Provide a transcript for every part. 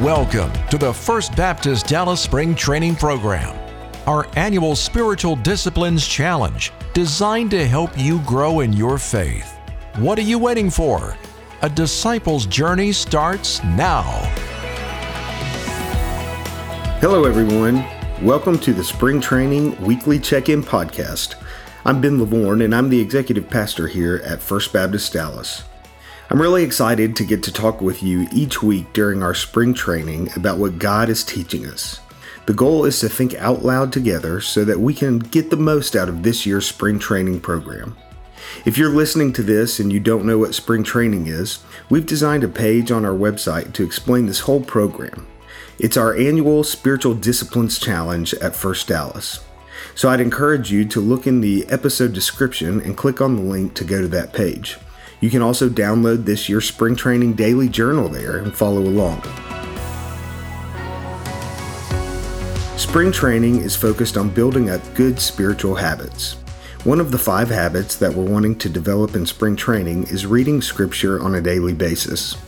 Welcome to the First Baptist Dallas Spring Training Program, our annual Spiritual Disciplines Challenge designed to help you grow in your faith. What are you waiting for? A disciple's journey starts now. Hello, everyone. Welcome to the Spring Training Weekly Check In Podcast. I'm Ben Lovvorn, and I'm the executive pastor here at First Baptist Dallas. I'm really excited to get to talk with you each week during our spring training about what God is teaching us. The goal is to think out loud together so that we can get the most out of this year's spring training program. If you're listening to this and you don't know what spring training is, we've designed a page on our website to explain this whole program. It's our annual Spiritual Disciplines Challenge at First Dallas. So I'd encourage you to look in the episode description and click on the link to go to that page. You can also download this year's spring training daily journal there and follow along. Spring training is focused on building up good spiritual habits. One of the five habits that we're wanting to develop in spring training is reading scripture on a daily basis.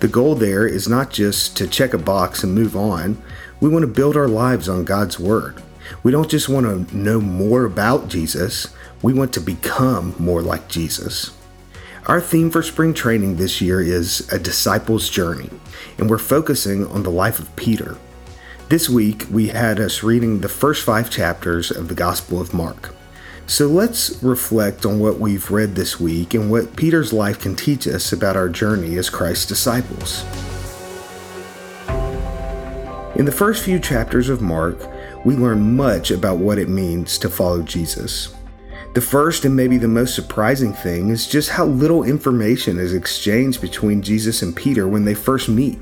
The goal there is not just to check a box and move on, we want to build our lives on God's Word. We don't just want to know more about Jesus, we want to become more like Jesus. Our theme for spring training this year is A Disciple's Journey, and we're focusing on the life of Peter. This week, we had us reading the first five chapters of the Gospel of Mark. So let's reflect on what we've read this week and what Peter's life can teach us about our journey as Christ's disciples. In the first few chapters of Mark, we learn much about what it means to follow Jesus. The first and maybe the most surprising thing is just how little information is exchanged between Jesus and Peter when they first meet.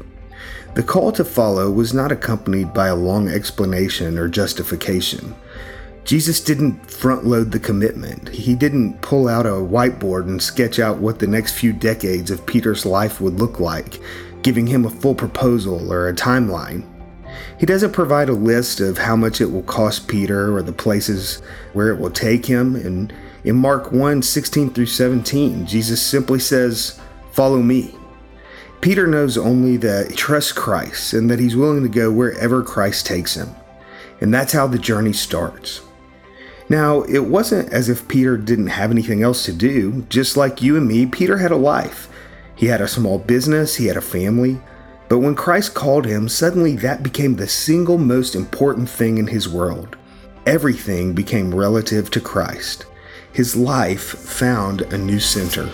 The call to follow was not accompanied by a long explanation or justification. Jesus didn't front load the commitment. He didn't pull out a whiteboard and sketch out what the next few decades of Peter's life would look like, giving him a full proposal or a timeline. He doesn't provide a list of how much it will cost Peter or the places where it will take him. And in Mark 1 16 through 17, Jesus simply says, Follow me. Peter knows only that he trusts Christ and that he's willing to go wherever Christ takes him. And that's how the journey starts. Now, it wasn't as if Peter didn't have anything else to do. Just like you and me, Peter had a life. He had a small business, he had a family, but when Christ called him, suddenly that became the single most important thing in his world. Everything became relative to Christ. His life found a new center.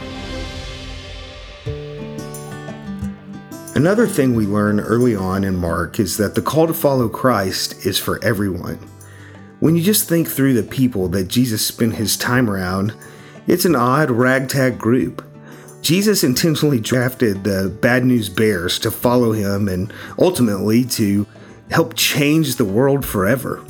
Another thing we learn early on in Mark is that the call to follow Christ is for everyone. When you just think through the people that Jesus spent his time around, it's an odd ragtag group. Jesus intentionally drafted the Bad News Bears to follow him and ultimately to help change the world forever.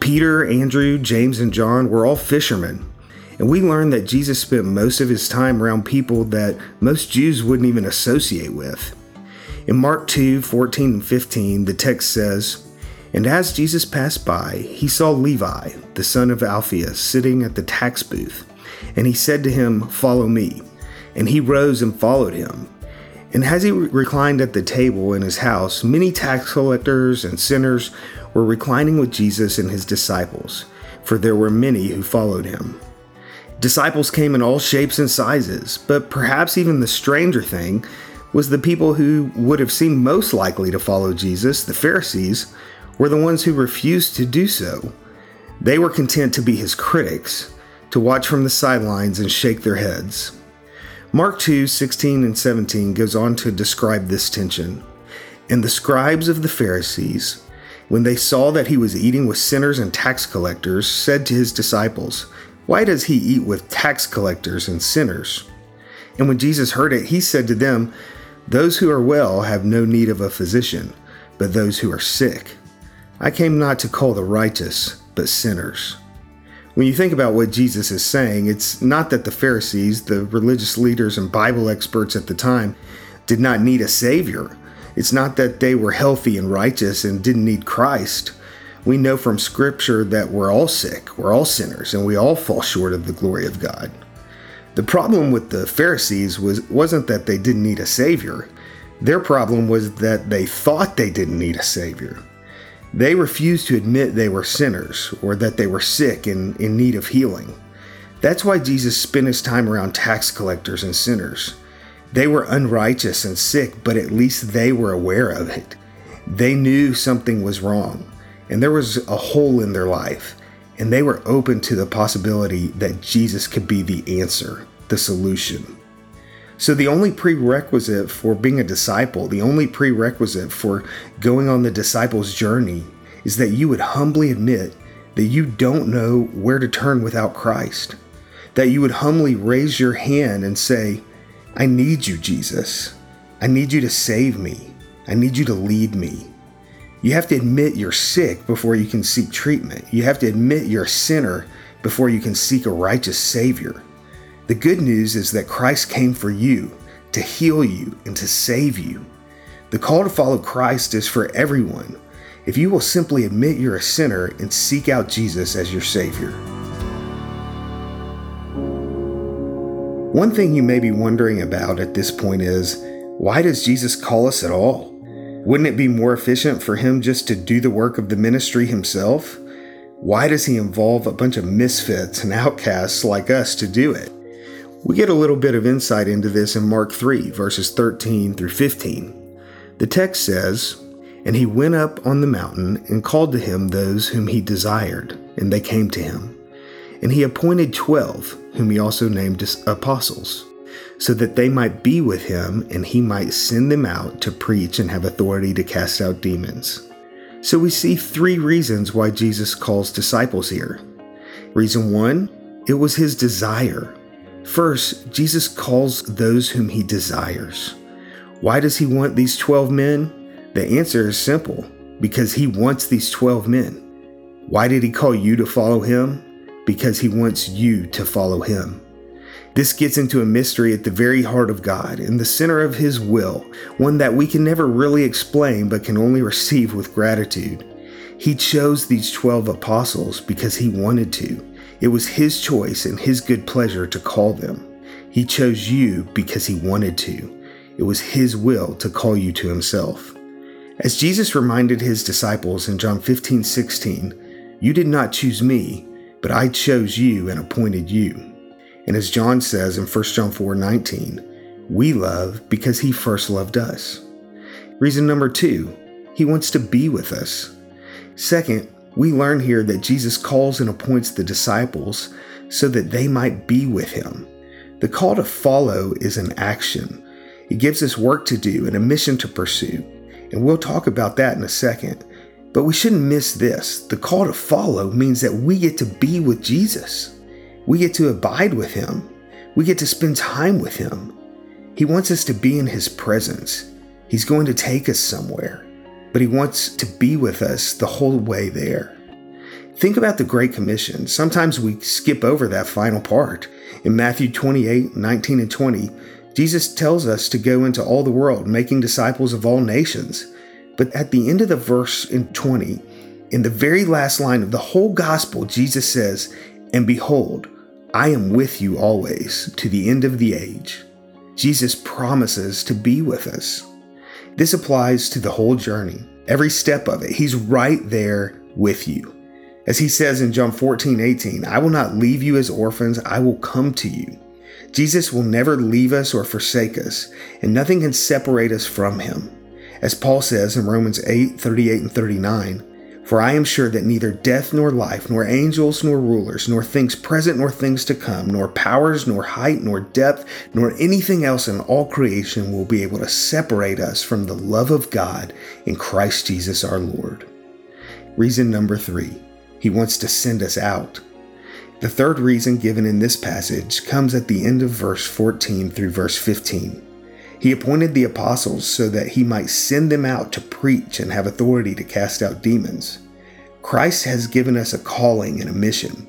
Peter, Andrew, James, and John were all fishermen. And we learn that Jesus spent most of his time around people that most Jews wouldn't even associate with. In Mark 2 14 and 15, the text says, And as Jesus passed by, he saw Levi, the son of Alphaeus, sitting at the tax booth. And he said to him, Follow me. And he rose and followed him. And as he reclined at the table in his house, many tax collectors and sinners were reclining with Jesus and his disciples, for there were many who followed him. Disciples came in all shapes and sizes, but perhaps even the stranger thing was the people who would have seemed most likely to follow Jesus, the Pharisees, were the ones who refused to do so. They were content to be his critics, to watch from the sidelines and shake their heads. Mark 2 16 and 17 goes on to describe this tension. And the scribes of the Pharisees, when they saw that he was eating with sinners and tax collectors, said to his disciples, Why does he eat with tax collectors and sinners? And when Jesus heard it, he said to them, Those who are well have no need of a physician, but those who are sick. I came not to call the righteous, but sinners. When you think about what Jesus is saying, it's not that the Pharisees, the religious leaders and Bible experts at the time, did not need a Savior. It's not that they were healthy and righteous and didn't need Christ. We know from Scripture that we're all sick, we're all sinners, and we all fall short of the glory of God. The problem with the Pharisees was, wasn't that they didn't need a Savior. Their problem was that they thought they didn't need a Savior. They refused to admit they were sinners or that they were sick and in need of healing. That's why Jesus spent his time around tax collectors and sinners. They were unrighteous and sick, but at least they were aware of it. They knew something was wrong, and there was a hole in their life, and they were open to the possibility that Jesus could be the answer, the solution. So, the only prerequisite for being a disciple, the only prerequisite for going on the disciple's journey, is that you would humbly admit that you don't know where to turn without Christ. That you would humbly raise your hand and say, I need you, Jesus. I need you to save me. I need you to lead me. You have to admit you're sick before you can seek treatment. You have to admit you're a sinner before you can seek a righteous Savior. The good news is that Christ came for you, to heal you, and to save you. The call to follow Christ is for everyone. If you will simply admit you're a sinner and seek out Jesus as your Savior. One thing you may be wondering about at this point is why does Jesus call us at all? Wouldn't it be more efficient for him just to do the work of the ministry himself? Why does he involve a bunch of misfits and outcasts like us to do it? We get a little bit of insight into this in Mark 3, verses 13 through 15. The text says, And he went up on the mountain and called to him those whom he desired, and they came to him. And he appointed twelve, whom he also named apostles, so that they might be with him and he might send them out to preach and have authority to cast out demons. So we see three reasons why Jesus calls disciples here. Reason one, it was his desire First, Jesus calls those whom he desires. Why does he want these 12 men? The answer is simple because he wants these 12 men. Why did he call you to follow him? Because he wants you to follow him. This gets into a mystery at the very heart of God, in the center of His will, one that we can never really explain but can only receive with gratitude. He chose these 12 apostles because He wanted to. It was His choice and His good pleasure to call them. He chose you because He wanted to. It was His will to call you to Himself. As Jesus reminded His disciples in John 15 16, You did not choose me, but I chose you and appointed you. And as John says in 1 John 4 19, we love because He first loved us. Reason number two, He wants to be with us. Second, we learn here that Jesus calls and appoints the disciples so that they might be with him. The call to follow is an action. It gives us work to do and a mission to pursue. And we'll talk about that in a second. But we shouldn't miss this. The call to follow means that we get to be with Jesus. We get to abide with him. We get to spend time with him. He wants us to be in his presence. He's going to take us somewhere but He wants to be with us the whole way there. Think about the Great Commission. Sometimes we skip over that final part. In Matthew 28 19 and 20, Jesus tells us to go into all the world, making disciples of all nations. But at the end of the verse in 20, in the very last line of the whole gospel, Jesus says, And behold, I am with you always to the end of the age. Jesus promises to be with us. This applies to the whole journey, every step of it. He's right there with you. As he says in John 14, 18, I will not leave you as orphans, I will come to you. Jesus will never leave us or forsake us, and nothing can separate us from him. As Paul says in Romans 8, 38 and 39, for I am sure that neither death nor life, nor angels nor rulers, nor things present nor things to come, nor powers, nor height, nor depth, nor anything else in all creation will be able to separate us from the love of God in Christ Jesus our Lord. Reason number three, He wants to send us out. The third reason given in this passage comes at the end of verse 14 through verse 15. He appointed the apostles so that he might send them out to preach and have authority to cast out demons. Christ has given us a calling and a mission.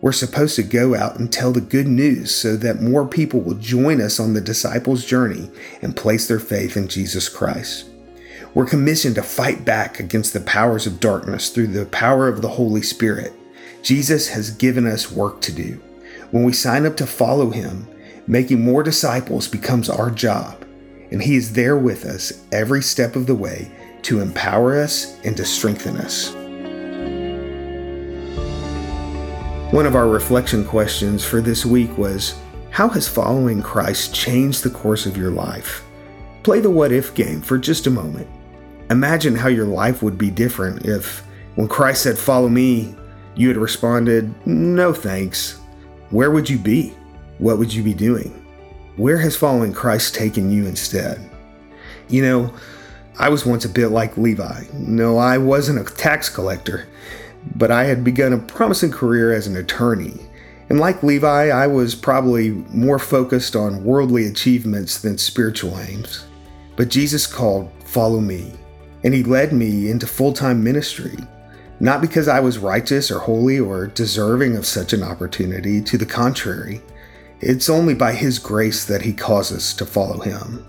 We're supposed to go out and tell the good news so that more people will join us on the disciples' journey and place their faith in Jesus Christ. We're commissioned to fight back against the powers of darkness through the power of the Holy Spirit. Jesus has given us work to do. When we sign up to follow him, making more disciples becomes our job and He is there with us every step of the way to empower us and to strengthen us. One of our reflection questions for this week was How has following Christ changed the course of your life? Play the what if game for just a moment. Imagine how your life would be different if, when Christ said, Follow me, you had responded, No thanks. Where would you be? What would you be doing? Where has following Christ taken you instead? You know, I was once a bit like Levi. No, I wasn't a tax collector but I had begun a promising career as an attorney. And like Levi, I was probably more focused on worldly achievements than spiritual aims. But Jesus called, Follow me, and He led me into full time ministry. Not because I was righteous or holy or deserving of such an opportunity, to the contrary. It's only by His grace that He calls us to follow Him.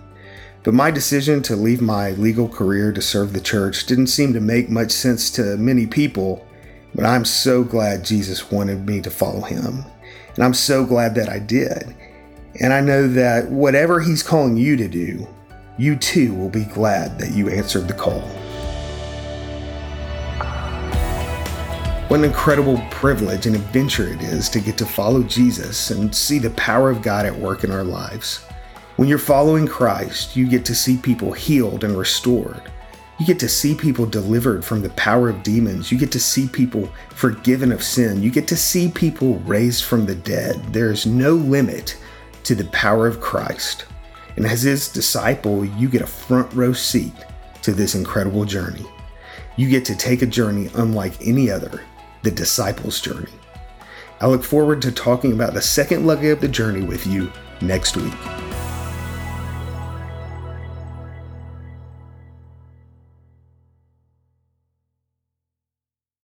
But my decision to leave my legal career to serve the church didn't seem to make much sense to many people but I'm so glad Jesus wanted me to follow him. And I'm so glad that I did. And I know that whatever he's calling you to do, you too will be glad that you answered the call. What an incredible privilege and adventure it is to get to follow Jesus and see the power of God at work in our lives. When you're following Christ, you get to see people healed and restored. You get to see people delivered from the power of demons. You get to see people forgiven of sin. You get to see people raised from the dead. There is no limit to the power of Christ. And as his disciple, you get a front row seat to this incredible journey. You get to take a journey unlike any other, the disciples' journey. I look forward to talking about the second leg of the journey with you next week.